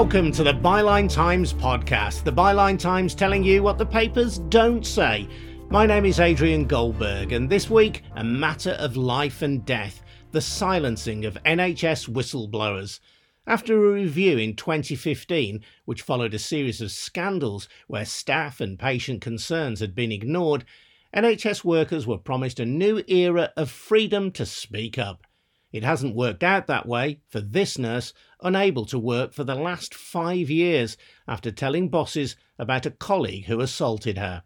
Welcome to the Byline Times podcast, the Byline Times telling you what the papers don't say. My name is Adrian Goldberg, and this week, a matter of life and death the silencing of NHS whistleblowers. After a review in 2015, which followed a series of scandals where staff and patient concerns had been ignored, NHS workers were promised a new era of freedom to speak up. It hasn't worked out that way for this nurse, unable to work for the last five years after telling bosses about a colleague who assaulted her.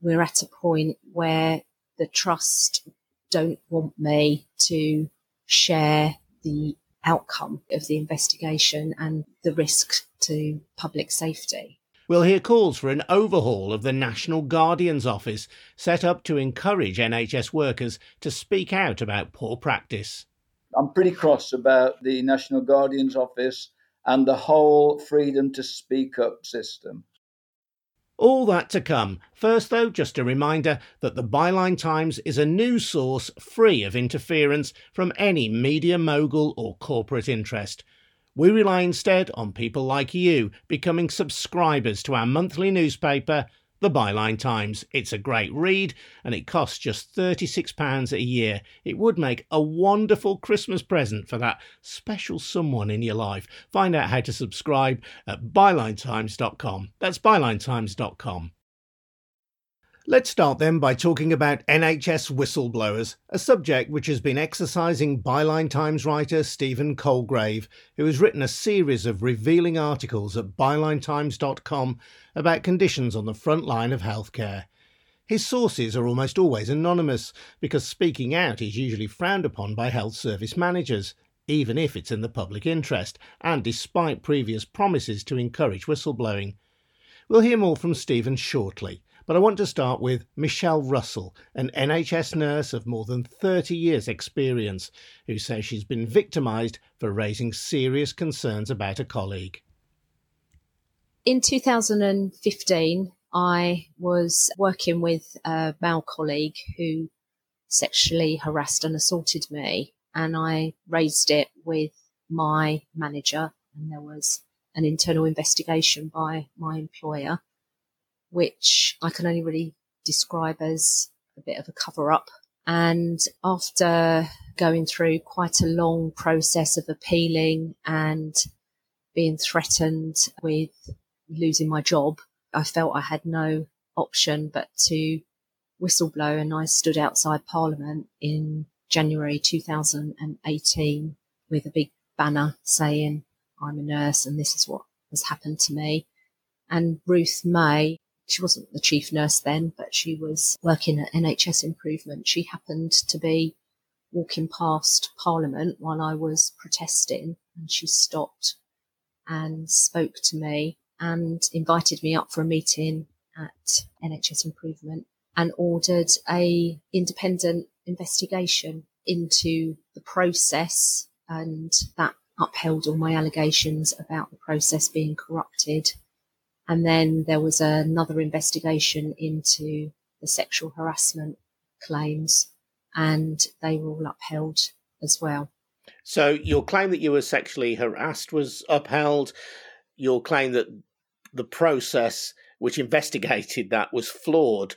We're at a point where the trust don't want me to share the outcome of the investigation and the risk to public safety. We'll hear calls for an overhaul of the National Guardian's Office, set up to encourage NHS workers to speak out about poor practice. I'm pretty cross about the National Guardian's Office and the whole freedom to speak up system. All that to come. First, though, just a reminder that the Byline Times is a news source free of interference from any media mogul or corporate interest. We rely instead on people like you becoming subscribers to our monthly newspaper the Byline Times. It's a great read and it costs just £36 a year. It would make a wonderful Christmas present for that special someone in your life. Find out how to subscribe at bylinetimes.com. That's bylinetimes.com. Let's start then by talking about NHS whistleblowers, a subject which has been exercising Byline Times writer Stephen Colegrave, who has written a series of revealing articles at bylinetimes.com about conditions on the front line of healthcare. His sources are almost always anonymous because speaking out is usually frowned upon by health service managers, even if it's in the public interest, and despite previous promises to encourage whistleblowing. We'll hear more from Stephen shortly. But I want to start with Michelle Russell, an NHS nurse of more than 30 years' experience, who says she's been victimised for raising serious concerns about a colleague. In 2015, I was working with a male colleague who sexually harassed and assaulted me, and I raised it with my manager, and there was an internal investigation by my employer which I can only really describe as a bit of a cover up. And after going through quite a long process of appealing and being threatened with losing my job, I felt I had no option but to whistleblow. And I stood outside Parliament in January 2018 with a big banner saying, I'm a nurse and this is what has happened to me. And Ruth May she wasn't the chief nurse then, but she was working at NHS Improvement. She happened to be walking past Parliament while I was protesting, and she stopped and spoke to me and invited me up for a meeting at NHS Improvement and ordered a independent investigation into the process and that upheld all my allegations about the process being corrupted and then there was another investigation into the sexual harassment claims, and they were all upheld as well. So, your claim that you were sexually harassed was upheld. Your claim that the process which investigated that was flawed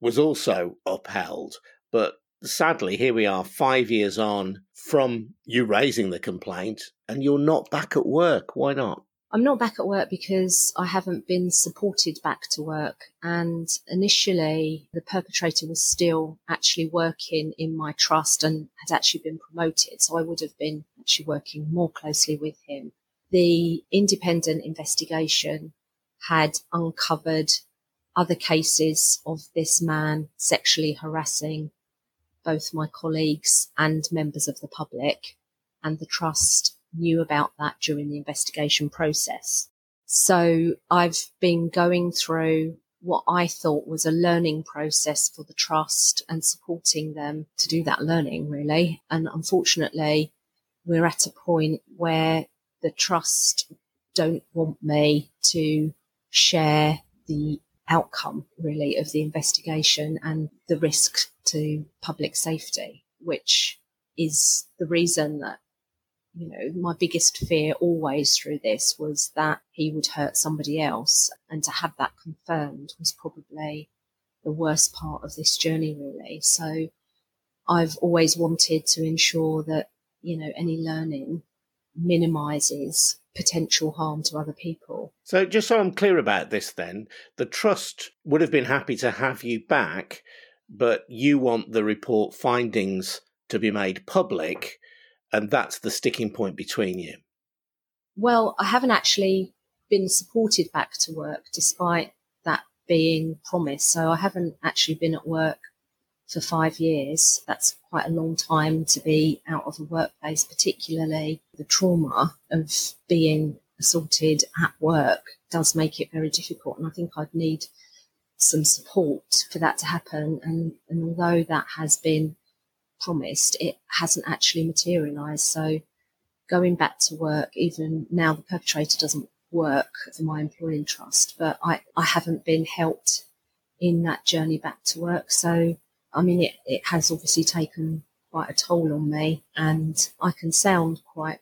was also upheld. But sadly, here we are, five years on from you raising the complaint, and you're not back at work. Why not? I'm not back at work because I haven't been supported back to work. And initially, the perpetrator was still actually working in my trust and had actually been promoted. So I would have been actually working more closely with him. The independent investigation had uncovered other cases of this man sexually harassing both my colleagues and members of the public. And the trust knew about that during the investigation process. So I've been going through what I thought was a learning process for the trust and supporting them to do that learning really. And unfortunately, we're at a point where the trust don't want me to share the outcome really of the investigation and the risk to public safety, which is the reason that you know, my biggest fear always through this was that he would hurt somebody else. And to have that confirmed was probably the worst part of this journey, really. So I've always wanted to ensure that, you know, any learning minimizes potential harm to other people. So, just so I'm clear about this, then, the trust would have been happy to have you back, but you want the report findings to be made public, and that's the sticking point between you. Well, I haven't actually been supported back to work despite that being promised. So, I haven't actually been at work for five years. That's quite a long time to be out of a workplace, particularly the trauma of being assaulted at work does make it very difficult. And I think I'd need some support for that to happen. And, and although that has been promised, it hasn't actually materialised. So going back to work, even now the perpetrator doesn't work for my employing trust, but I, I haven't been helped in that journey back to work. So I mean, it, it has obviously taken quite a toll on me, and I can sound quite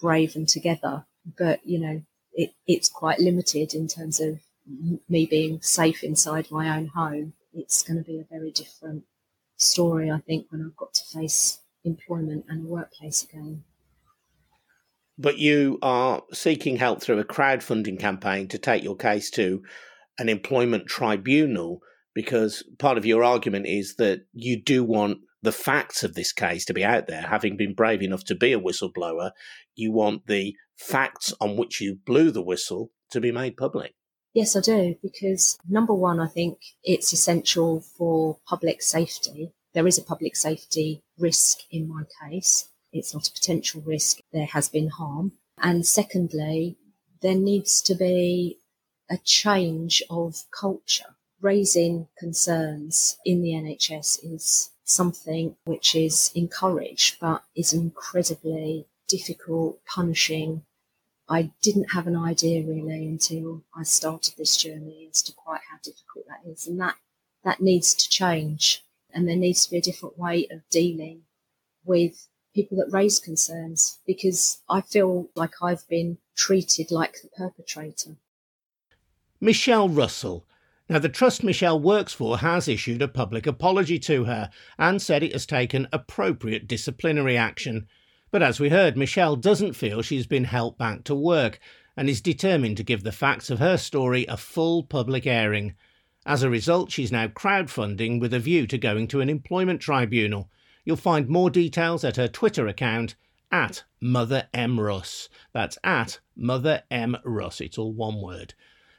brave and together, but you know, it, it's quite limited in terms of me being safe inside my own home. It's going to be a very different story, I think, when I've got to face employment and a workplace again. But you are seeking help through a crowdfunding campaign to take your case to an employment tribunal because part of your argument is that you do want the facts of this case to be out there. Having been brave enough to be a whistleblower, you want the facts on which you blew the whistle to be made public. Yes, I do, because number one, I think it's essential for public safety. There is a public safety risk in my case. It's not a potential risk. There has been harm. And secondly, there needs to be a change of culture raising concerns in the NHS is something which is encouraged but is incredibly difficult, punishing. I didn't have an idea really until I started this journey as to quite how difficult that is. And that, that needs to change. And there needs to be a different way of dealing with people that raise concerns because I feel like I've been treated like the perpetrator. Michelle Russell now, the trust Michelle works for has issued a public apology to her and said it has taken appropriate disciplinary action. But as we heard, Michelle doesn't feel she's been helped back to work and is determined to give the facts of her story a full public airing. As a result, she's now crowdfunding with a view to going to an employment tribunal. You'll find more details at her Twitter account at Mother M. Russ. That's at Mother M. Russ. It's all one word.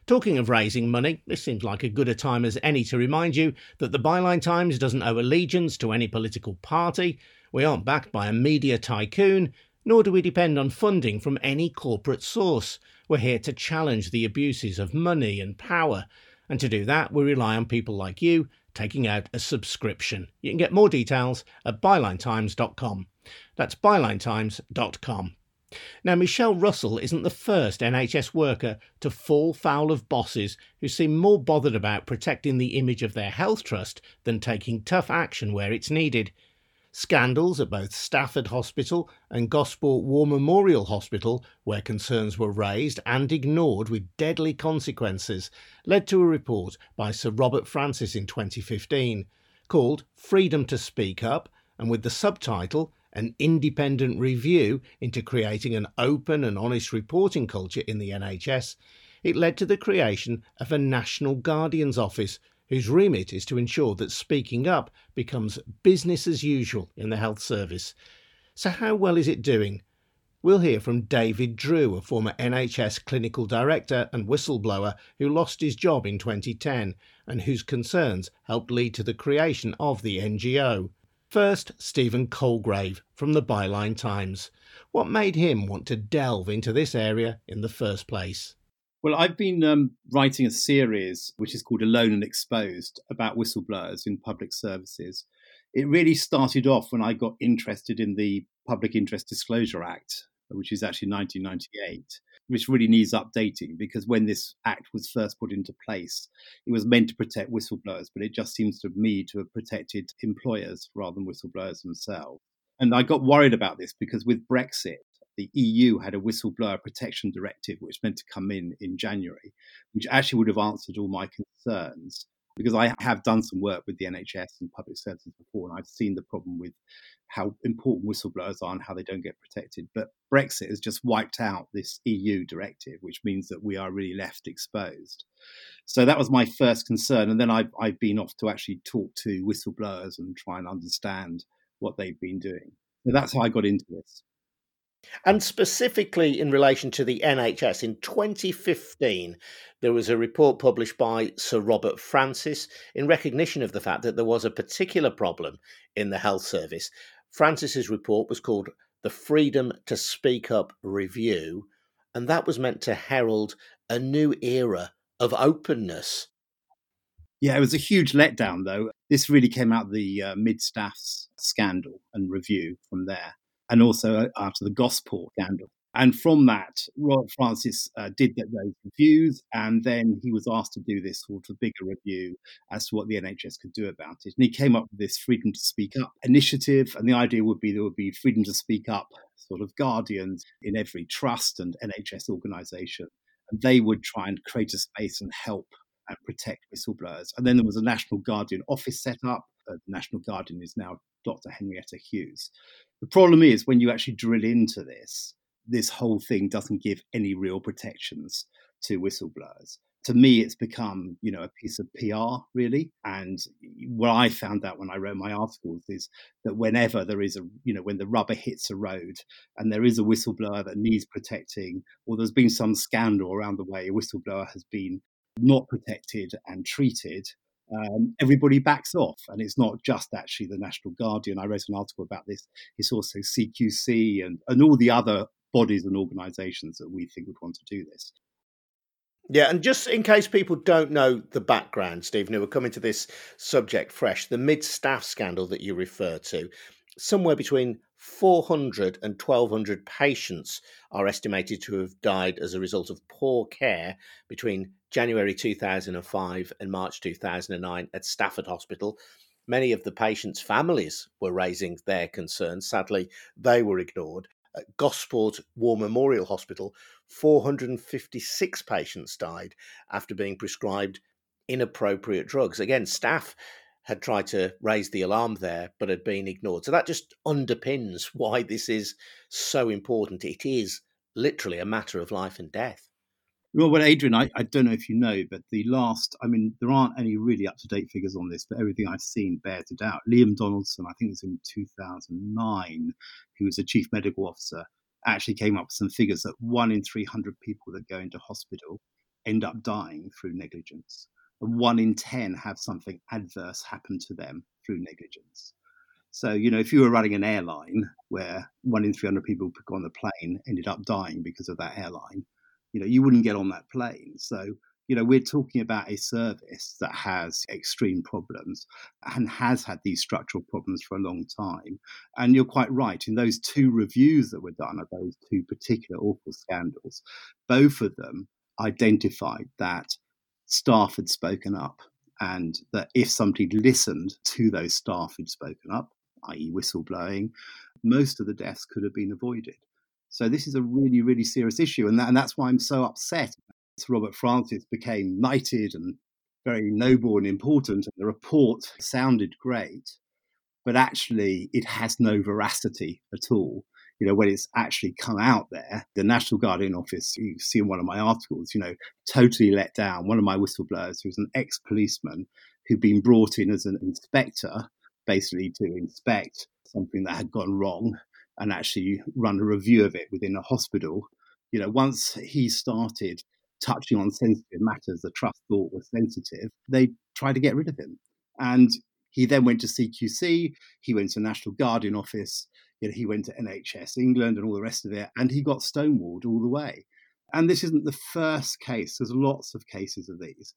Talking of raising money, this seems like a good a time as any to remind you that the Byline Times doesn't owe allegiance to any political party, we aren't backed by a media tycoon, nor do we depend on funding from any corporate source. We're here to challenge the abuses of money and power, and to do that, we rely on people like you taking out a subscription. You can get more details at bylinetimes.com. That's bylinetimes.com. Now, Michelle Russell isn't the first NHS worker to fall foul of bosses who seem more bothered about protecting the image of their health trust than taking tough action where it's needed. Scandals at both Stafford Hospital and Gosport War Memorial Hospital, where concerns were raised and ignored with deadly consequences, led to a report by Sir Robert Francis in 2015 called Freedom to Speak Up and with the subtitle an independent review into creating an open and honest reporting culture in the NHS, it led to the creation of a National Guardian's Office, whose remit is to ensure that speaking up becomes business as usual in the health service. So, how well is it doing? We'll hear from David Drew, a former NHS clinical director and whistleblower who lost his job in 2010 and whose concerns helped lead to the creation of the NGO. First, Stephen Colegrave from the Byline Times. What made him want to delve into this area in the first place? Well, I've been um, writing a series which is called Alone and Exposed about whistleblowers in public services. It really started off when I got interested in the Public Interest Disclosure Act, which is actually 1998 which really needs updating because when this act was first put into place, it was meant to protect whistleblowers, but it just seems to me to have protected employers rather than whistleblowers themselves. And I got worried about this because with Brexit, the EU had a whistleblower protection directive, which was meant to come in in January, which actually would have answered all my concerns because I have done some work with the NHS and public services before, and I've seen the problem with how important whistleblowers are and how they don't get protected. But Brexit has just wiped out this EU directive, which means that we are really left exposed. So that was my first concern. And then I've, I've been off to actually talk to whistleblowers and try and understand what they've been doing. So that's how I got into this. And specifically in relation to the NHS, in 2015, there was a report published by Sir Robert Francis in recognition of the fact that there was a particular problem in the health service. Francis's report was called the Freedom to Speak Up Review, and that was meant to herald a new era of openness. Yeah, it was a huge letdown, though. This really came out of the uh, mid staffs scandal and review from there and also after the Gosport scandal. And from that, Robert Francis uh, did get those reviews, and then he was asked to do this sort of bigger review as to what the NHS could do about it. And he came up with this Freedom to Speak Up initiative, and the idea would be there would be freedom to speak up sort of guardians in every trust and NHS organisation, and they would try and create a space and help and protect whistleblowers. And then there was a National Guardian office set up. Uh, the National Guardian is now Dr. Henrietta Hughes. The problem is when you actually drill into this, this whole thing doesn't give any real protections to whistleblowers. To me, it's become, you know, a piece of PR, really. And what I found out when I wrote my articles is that whenever there is a, you know, when the rubber hits a road and there is a whistleblower that needs protecting, or there's been some scandal around the way a whistleblower has been not protected and treated, um, everybody backs off. And it's not just actually the National Guardian. I wrote an article about this. It's also CQC and, and all the other bodies and organizations that we think would want to do this. Yeah, and just in case people don't know the background, Stephen, who are coming to this subject fresh, the mid staff scandal that you refer to, somewhere between 400 and 1200 patients are estimated to have died as a result of poor care between January 2005 and March 2009 at Stafford Hospital. Many of the patients' families were raising their concerns. Sadly, they were ignored. At Gosport War Memorial Hospital, 456 patients died after being prescribed inappropriate drugs. Again, staff had tried to raise the alarm there, but had been ignored. So that just underpins why this is so important. It is literally a matter of life and death. Well, well, Adrian, I, I don't know if you know, but the last, I mean, there aren't any really up to date figures on this, but everything I've seen bears it out. Liam Donaldson, I think it was in 2009, who was a chief medical officer, actually came up with some figures that one in 300 people that go into hospital end up dying through negligence and one in 10 have something adverse happen to them through negligence. So, you know, if you were running an airline where one in 300 people on the plane ended up dying because of that airline, you know, you wouldn't get on that plane. So, you know, we're talking about a service that has extreme problems and has had these structural problems for a long time. And you're quite right. In those two reviews that were done of those two particular awful scandals, both of them identified that staff had spoken up and that if somebody listened to those staff who'd spoken up, i.e., whistleblowing, most of the deaths could have been avoided. So this is a really, really serious issue, and, that, and that's why I'm so upset. Robert Francis became knighted and very noble and important, and the report sounded great, but actually it has no veracity at all you know, when it's actually come out there, the National Guardian Office, you see in one of my articles, you know, totally let down. One of my whistleblowers, who was an ex policeman who'd been brought in as an inspector, basically to inspect something that had gone wrong and actually run a review of it within a hospital. You know, once he started touching on sensitive matters the trust thought were sensitive, they tried to get rid of him. And he then went to CQC, he went to National Guardian Office, you know, he went to NHS England and all the rest of it, and he got stonewalled all the way. And this isn't the first case. There's lots of cases of these.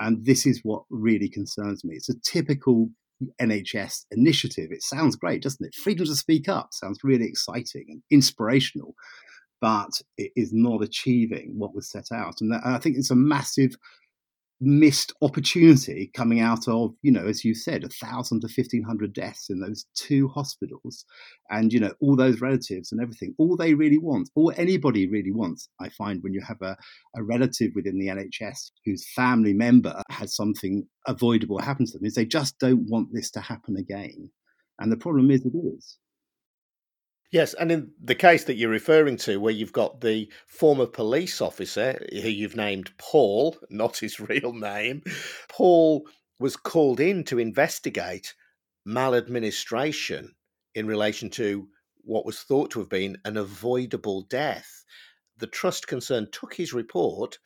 And this is what really concerns me. It's a typical NHS initiative. It sounds great, doesn't it? Freedom to speak up sounds really exciting and inspirational, but it is not achieving what was set out. And, that, I think it's a massive missed opportunity coming out of, you know, as you said, a thousand to fifteen hundred deaths in those two hospitals, and you know all those relatives and everything. All they really want, all anybody really wants, I find, when you have a, a relative within the NHS whose family member has something avoidable happen to them, is they just don't want this to happen again. And the problem is, it is. Yes, and in the case that you're referring to, where you've got the former police officer who you've named Paul, not his real name, Paul was called in to investigate maladministration in relation to what was thought to have been an avoidable death. The trust concerned took his report,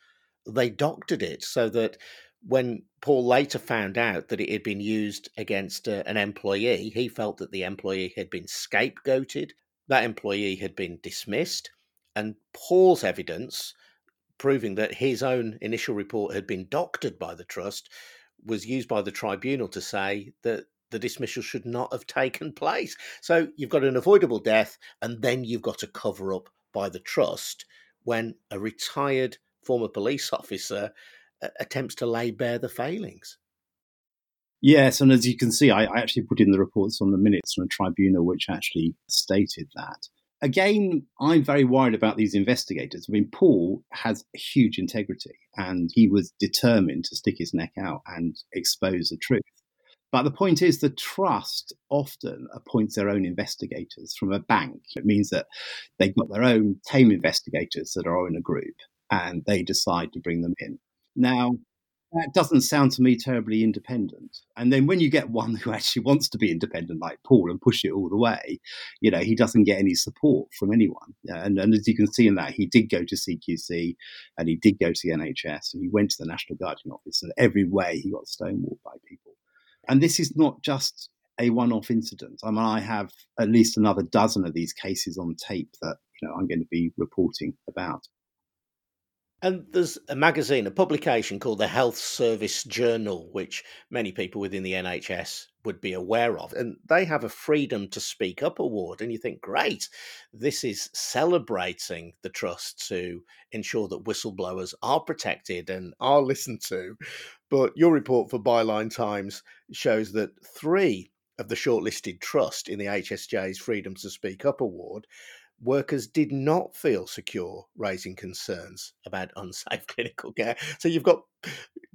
they doctored it so that when Paul later found out that it had been used against uh, an employee, he felt that the employee had been scapegoated that employee had been dismissed, and Paul's evidence, proving that his own initial report had been doctored by the trust, was used by the tribunal to say that the dismissal should not have taken place. So you've got an avoidable death, and then you've got a cover up by the trust when a retired former police officer uh, attempts to lay bare the failings. Yes, and as you can see, I, I, actually put in the reports on the minutes from a tribunal which actually stated that. Again, I'm very worried about these investigators. I mean, Paul has huge integrity and he was determined to stick his neck out and expose the truth. But the point is, the trust often appoints their own investigators from a bank. It means that they've got their own tame investigators that are in a group and they decide to bring them in. Now, that doesn't sound to me terribly independent. And then when you get one who actually wants to be independent, like Paul, and push it all the way, you know, he doesn't get any support from anyone. Uh, and, and as you can see in that, he did go to CQC and he did go to the NHS and he went to the National Guardian Office, and every way he got stonewalled by people. And this is not just a one-off incident. I mean, I have at least another dozen of these cases on tape that you know I'm going to be reporting about. And there's a magazine, a publication called the Health Service Journal, which many people within the NHS would be aware of. And they have a Freedom to Speak Up award. And you think, great, this is celebrating the trust to ensure that whistleblowers are protected and are listened to. But your report for Byline Times shows that three of the shortlisted trust in the HSJ's Freedom to Speak Up award workers did not feel secure raising concerns about unsafe clinical care. So you've got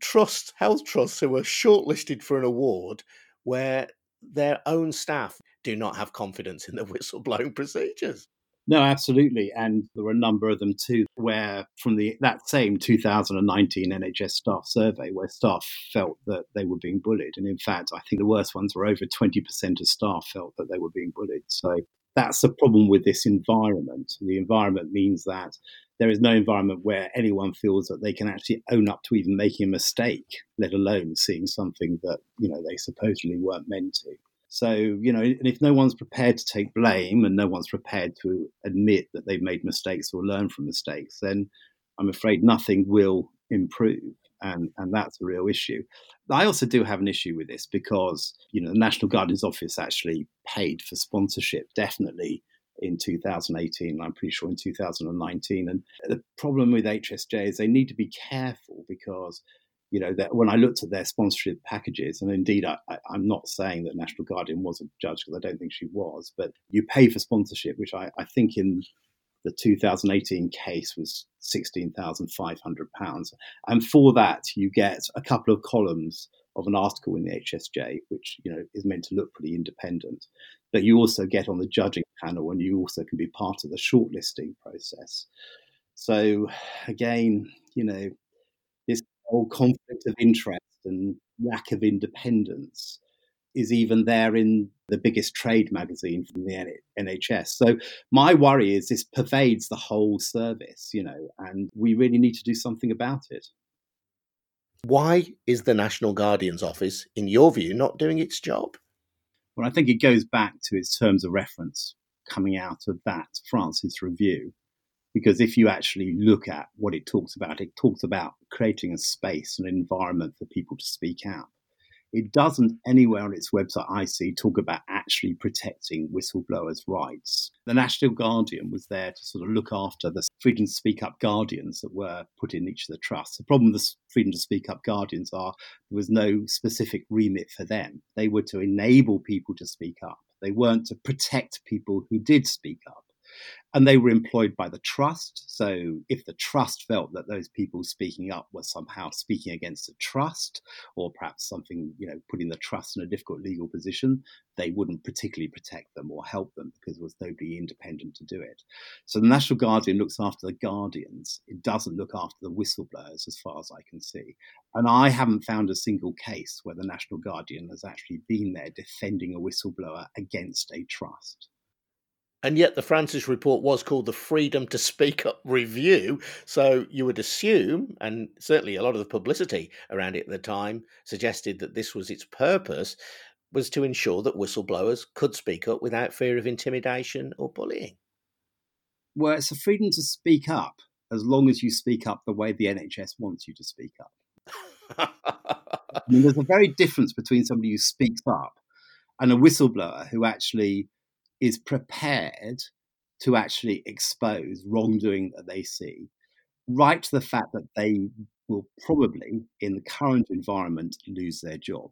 trust, health trusts who were shortlisted for an award where their own staff do not have confidence in the whistleblowing procedures. No, absolutely, and there were a number of them too. Where from the that same 2019 NHS staff survey, where staff felt that they were being bullied, and in fact, I think the worst ones were over 20% of staff felt that they were being bullied. So that's the problem with this environment. The environment means that there is no environment where anyone feels that they can actually own up to even making a mistake, let alone seeing something that you know they supposedly weren't meant to. So you know, and if no one's prepared to take blame and no one's prepared to admit that they've made mistakes or learn from mistakes, then I'm afraid nothing will improve and and that's a real issue. I also do have an issue with this because you know the National Guardian's Office actually paid for sponsorship definitely in 2018 and I'm pretty sure in 2019 and the problem with HSJ is they need to be careful because you know that when I looked at their sponsorship packages and indeed I, am not saying that National Guardian was a judge because I don't think she was but you pay for sponsorship which I, I think in the 2018 case was £16,500. And for that, you get a couple of columns of an article in the HSJ, which you know is meant to look pretty independent. But you also get on the judging panel, and you also can be part of the shortlisting process. So again, you know, this whole conflict of interest and lack of independence is even there in the biggest trade magazine from the NHS. So my worry is this pervades the whole service, you know, and we really need to do something about it. Why is the National Guardian's office, in your view, not doing its job? Well, I think it goes back to its terms of reference coming out of that Francis review. Because if you actually look at what it talks about, it talks about creating a space, and an environment for people to speak out It doesn't anywhere on its website I see talk about actually protecting whistleblowers' rights. The National Guardian was there to sort of look after the freedom to speak up guardians that were put in each of the trusts. The problem with the freedom to speak up guardians are there was no specific remit for them. They were to enable people to speak up. They weren't to protect people who did speak up and they were employed by the trust. So if the trust felt that those people speaking up were somehow speaking against the trust, or perhaps something, you know, putting the trust in a difficult legal position, they wouldn't particularly protect them or help them because there was nobody independent to do it. So the National Guardian looks after the guardians. It doesn't look after the whistleblowers, as far as I can see. And I haven't found a single case where the National Guardian has actually been there defending a whistleblower against a trust. And yet, the Francis report was called the Freedom to Speak Up Review. So you would assume, and certainly a lot of the publicity around it at the time suggested that this was its purpose, was to ensure that whistleblowers could speak up without fear of intimidation or bullying. Well, it's a freedom to speak up as long as you speak up the way the NHS wants you to speak up. I mean, there's a very difference between somebody who speaks up and a whistleblower who actually is prepared to actually expose wrongdoing that they see, right to the fact that they will probably, in the current environment, lose their job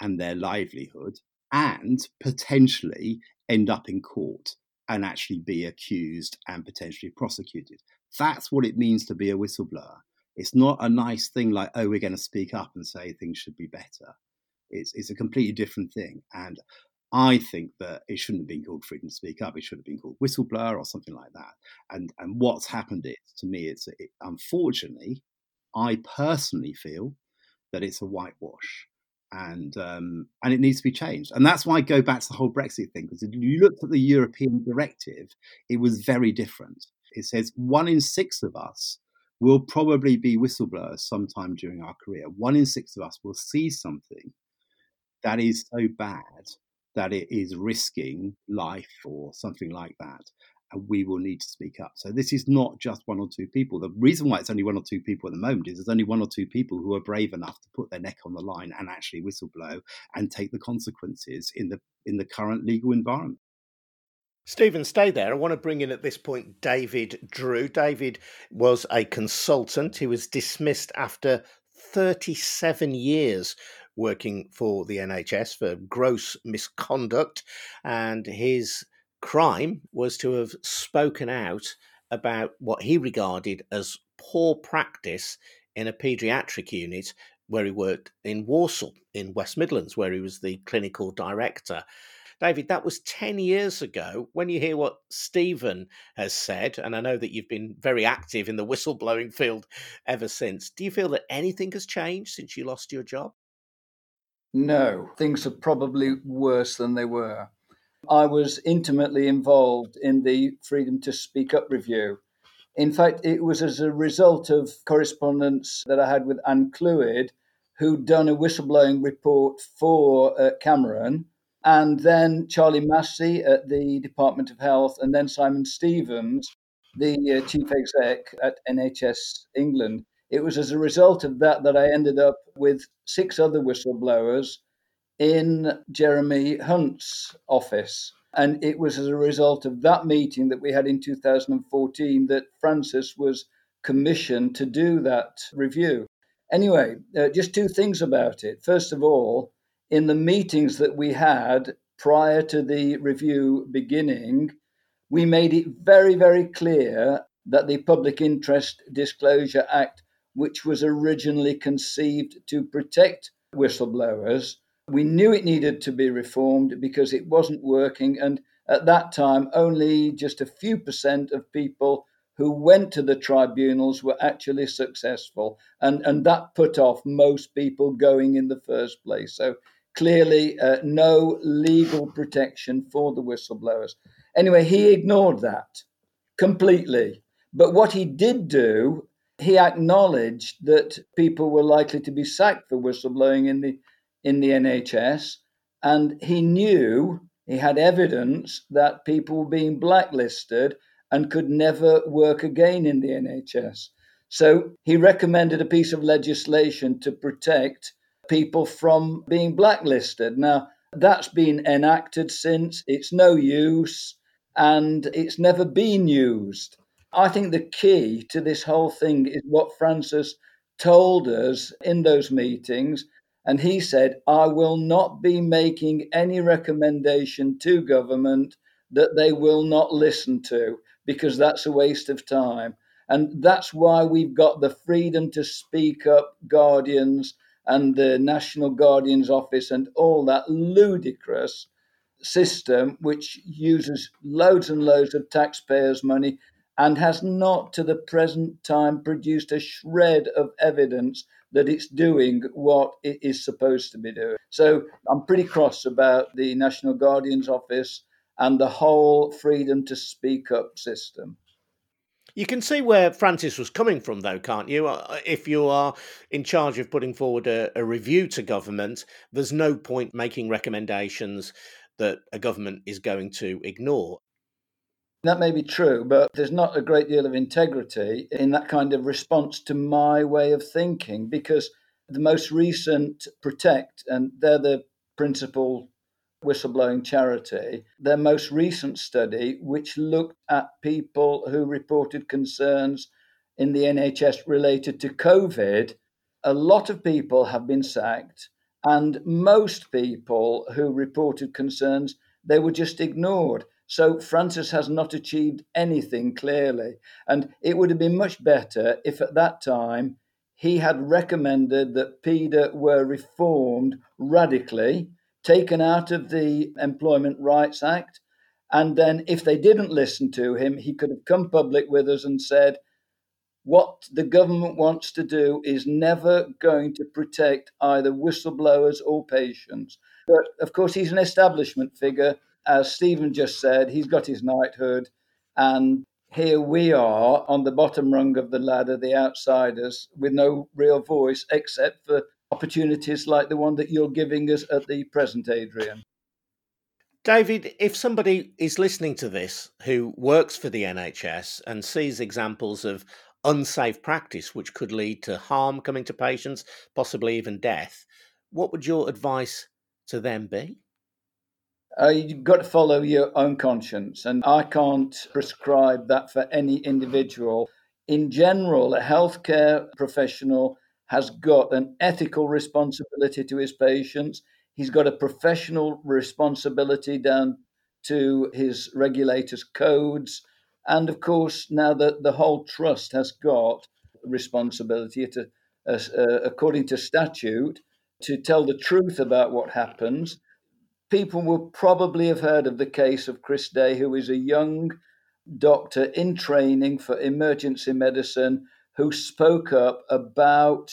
and their livelihood and potentially end up in court and actually be accused and potentially prosecuted. That's what it means to be a whistleblower. It's not a nice thing like, oh, we're going to speak up and say things should be better. It's, it's a completely different thing. And I think that it shouldn't have been called freedom to speak up. It should have been called whistleblower or something like that. And and what's happened is, to me, it's it, unfortunately, I personally feel that it's a whitewash, and um, and it needs to be changed. And that's why I go back to the whole Brexit thing because if you looked at the European directive, it was very different. It says one in six of us will probably be whistleblowers sometime during our career. One in six of us will see something that is so bad that it is risking life or something like that. And we will need to speak up. So this is not just one or two people. The reason why it's only one or two people at the moment is there's only one or two people who are brave enough to put their neck on the line and actually whistleblow and take the consequences in the in the current legal environment. Stephen, stay there. I want to bring in at this point David Drew. David was a consultant. He was dismissed after 37 years working for the NHS for gross misconduct, and his crime was to have spoken out about what he regarded as poor practice in a paediatric unit where he worked in Walsall in West Midlands, where he was the clinical director. David, that was 10 years ago. When you hear what Stephen has said, and I know that you've been very active in the whistleblowing field ever since, do you feel that anything has changed since you lost your job? No, things are probably worse than they were. I was intimately involved in the Freedom to Speak Up review. In fact, it was as a result of correspondence that I had with Anne Clwyd, who'd done a whistleblowing report for uh, Cameron, and then Charlie Massey at the Department of Health, and then Simon Stevens, the uh, chief exec at NHS England. It was as a result of that that I ended up with six other whistleblowers in Jeremy Hunt's office. And it was as a result of that meeting that we had in 2014 that Francis was commissioned to do that review. Anyway, uh, just two things about it. First of all, in the meetings that we had prior to the review beginning, we made it very, very clear that the Public Interest Disclosure Act which was originally conceived to protect whistleblowers. We knew it needed to be reformed because it wasn't working. And at that time, only just a few percent of people who went to the tribunals were actually successful. And, and that put off most people going in the first place. So clearly, uh, no legal protection for the whistleblowers. Anyway, he ignored that completely. But what he did do he acknowledged that people were likely to be sacked for whistleblowing in the in the NHS, and he knew he had evidence that people were being blacklisted and could never work again in the NHS. So he recommended a piece of legislation to protect people from being blacklisted. Now, that's been enacted since, it's no use, and it's never been used. I think the key to this whole thing is what Francis told us in those meetings. And he said, I will not be making any recommendation to government that they will not listen to because that's a waste of time. And that's why we've got the freedom to speak up guardians and the National Guardian's Office and all that ludicrous system, which uses loads and loads of taxpayers' money and has not to the present time produced a shred of evidence that it's doing what it is supposed to be doing. So I'm pretty cross about the National Guardian's Office and the whole freedom to speak up system. You can see where Francis was coming from, though, can't you? Uh, if you are in charge of putting forward a, a, review to government, there's no point making recommendations that a government is going to ignore. That may be true, but there's not a great deal of integrity in that kind of response to my way of thinking because the most recent Protect, and they're the principal whistleblowing charity, their most recent study, which looked at people who reported concerns in the NHS related to COVID, a lot of people have been sacked, and most people who reported concerns, they were just ignored. So Francis has not achieved anything clearly. And it would have been much better if at that time he had recommended that PIDA were reformed radically taken out of the Employment Rights Act. And then, if they didn't listen to him, he could have come public with us and said, What the government wants to do is never going to protect either whistleblowers or patients. But of course, he's an establishment figure. As Stephen just said, he's got his knighthood. And here we are on the bottom rung of the ladder, the outsiders, with no real voice except for opportunities like the one that you're giving us at the present, Adrian. David, if somebody is listening to this who works for the NHS and sees examples of unsafe practice which could lead to harm coming to patients, possibly even death, what would your advice to them be? Uh, you've got to follow your own conscience, and I can't prescribe that for any individual. In general, a healthcare professional has got an ethical responsibility to his patients. He's got a professional responsibility down to his regulators' codes. And of course, now that the whole trust has got responsibility to, uh, according to statute, to tell the truth about what happens. People will probably have heard of the case of Chris Day, who is a young doctor in training for emergency medicine who spoke up about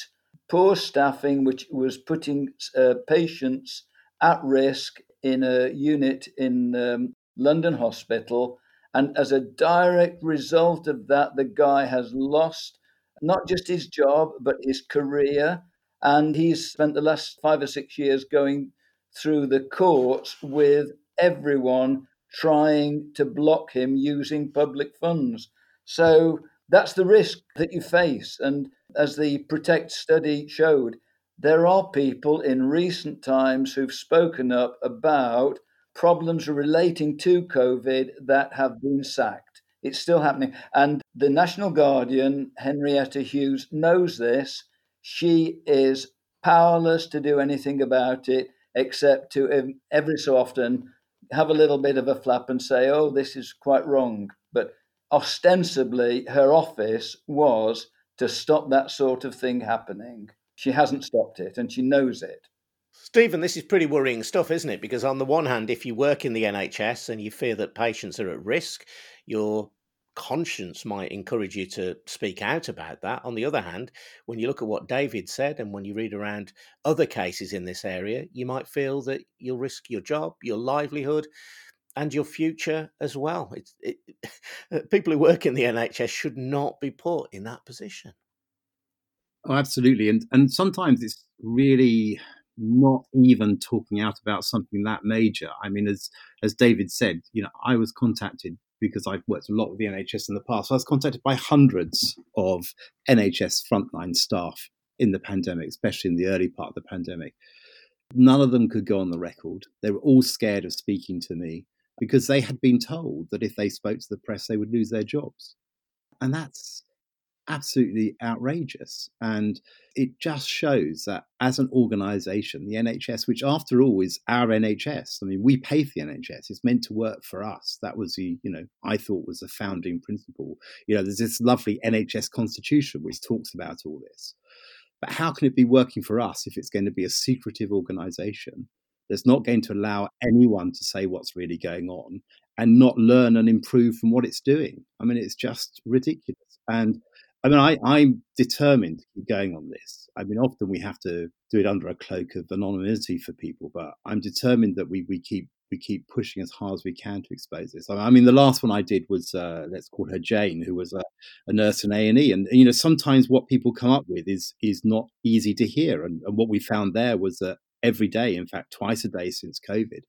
poor staffing, which was putting uh, patients at risk in a unit in um, London Hospital. And as a direct result of that, the guy has lost not just his job, but his career. And he's spent the last five or six years going through the courts with everyone trying to block him using public funds. So that's the risk that you face. And as the Protect study showed, there are people in recent times who've spoken up about problems relating to COVID that have been sacked. It's still happening. And the National Guardian, Henrietta Hughes, knows this. She is powerless to do anything about it except to every so often have a little bit of a flap and say, oh, this is quite wrong. But ostensibly her office was to stop that sort of thing happening. She hasn't stopped it and she knows it. Stephen, this is pretty worrying stuff, isn't it? Because on the one hand, if you work in the NHS and you fear that patients are at risk, your conscience might encourage you to speak out about that. On the other hand, when you look at what David said and when you read around other cases in this area, you might feel that you'll risk your job, your livelihood, and your future as well. It, people who work in the NHS should not be put in that position. Oh, absolutely, and and sometimes it's really not even talking out about something that major. I mean, as as David said, you know, I was contacted because I've worked a lot with the NHS in the past. I was contacted by hundreds of NHS frontline staff in the pandemic, especially in the early part of the pandemic. None of them could go on the record. They were all scared of speaking to me because they had been told that if they spoke to the press, they would lose their jobs. And that's absolutely outrageous. And it just shows that as an organization, the NHS, which after all is our NHS, I mean, we pay for the NHS, it's meant to work for us. That was the, you know, I thought was the founding principle. You know, there's this lovely NHS constitution which talks about all this. But how can it be working for us if it's going to be a secretive organization that's not going to allow anyone to say what's really going on and not learn and improve from what it's doing? I mean, it's just ridiculous. And I mean, I, I'm determined to keep going on this. I mean, often we have to do it under a cloak of anonymity for people, but I'm determined that we, we keep we keep pushing as hard as we can to expose this. I mean, the last one I did was uh, let's call her Jane, who was a, a nurse in A and E, and you know sometimes what people come up with is is not easy to hear, and, and what we found there was that every day, in fact, twice a day since COVID,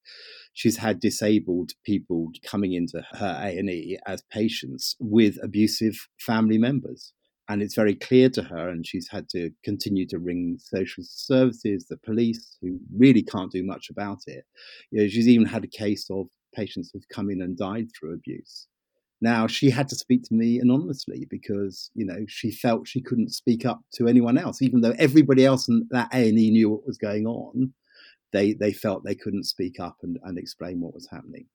she's had disabled people coming into her A and E as patients with abusive family members and it's very clear to her and she's had to continue to ring social services the police who really can't do much about it. You know, she's even had a case of patients who've come in and died through abuse. Now she had to speak to me anonymously because you know she felt she couldn't speak up to anyone else. Even though everybody else in that a&e knew what was going on they they felt they couldn't speak up and, and explain what was happening.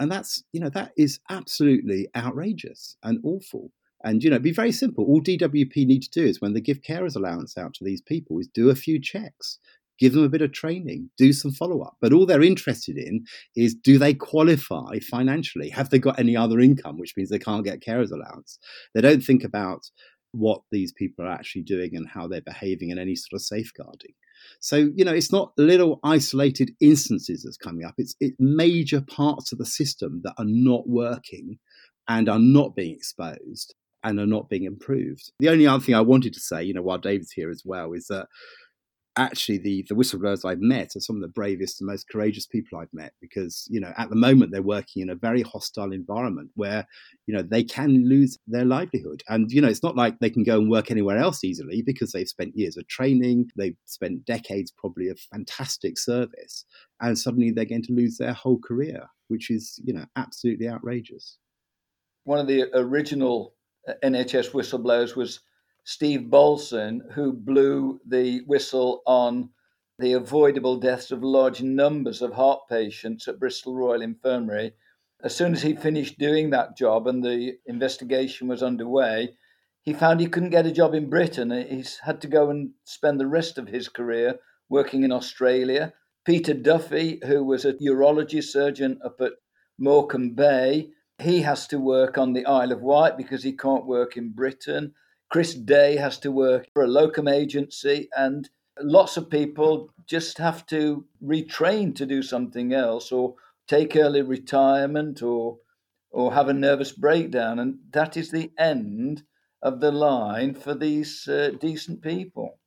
And that's you know that is absolutely outrageous and awful and you know, be very simple. All DWP need to do is when they give carers allowance out to these people, is do a few checks, give them a bit of training, do some follow up. But all they're interested in is do they qualify financially? Have they got any other income, which means they can't get carers allowance? They don't think about what these people are actually doing and how they're behaving and any sort of safeguarding. So, you know, it's not little isolated instances that's coming up. It's, it's major parts of the system that are not working and are not being exposed and are not being improved. The only other thing I wanted to say, you know, while David's here as well, is that actually the, the whistleblowers I've met are some of the bravest and most courageous people I've met because, you know, at the moment they're working in a very hostile environment where, you know, they can lose their livelihood. And, you know, it's not like they can go and work anywhere else easily because they've spent years of training, they've spent decades probably of fantastic service, and suddenly they're going to lose their whole career, which is, you know, absolutely outrageous. One of the original NHS whistleblowers was Steve Bolsin, who blew the whistle on the avoidable deaths of large numbers of heart patients at Bristol Royal Infirmary. As soon as he finished doing that job and the investigation was underway, he found he couldn't get a job in Britain. He's had to go and spend the rest of his career working in Australia. Peter Duffy, who was a urology surgeon up at Morecambe Bay, he has to work on the Isle of Wight because he can't work in Britain. Chris Day has to work for a locum agency, and lots of people just have to retrain to do something else or take early retirement or or have a nervous breakdown and that is the end of the line for these uh, decent people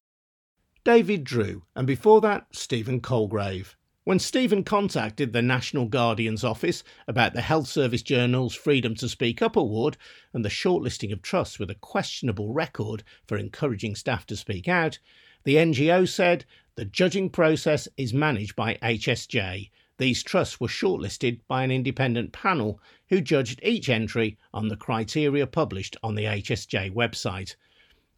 david drew and before that stephen colegrave when Stephen contacted the National Guardian's office about the Health Service Journal's Freedom to Speak Up award and the shortlisting of trusts with a questionable record for encouraging staff to speak out, the NGO said the judging process is managed by HSJ. These trusts were shortlisted by an independent panel who judged each entry on the criteria published on the HSJ website.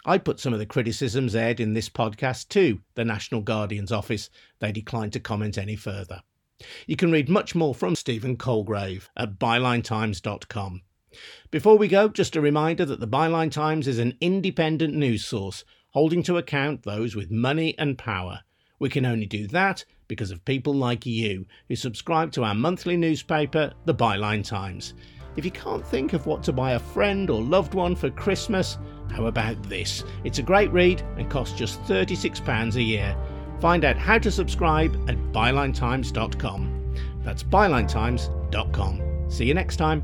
I put some of the criticisms aired in this podcast to the National Guardian's office. They declined to comment any further. You can read much more from Stephen Colegrave at bylinetimes.com. Before we go, just a reminder that the Byline Times is an independent news source holding to account those with money and power. We can only do that because of people like you who subscribe to our monthly newspaper, the Byline Times. If you can't think of what to buy a friend or loved one for Christmas, how about this? It's a great read and costs just £36 a year. Find out how to subscribe at bylinetimes.com. That's bylinetimes.com. See you next time.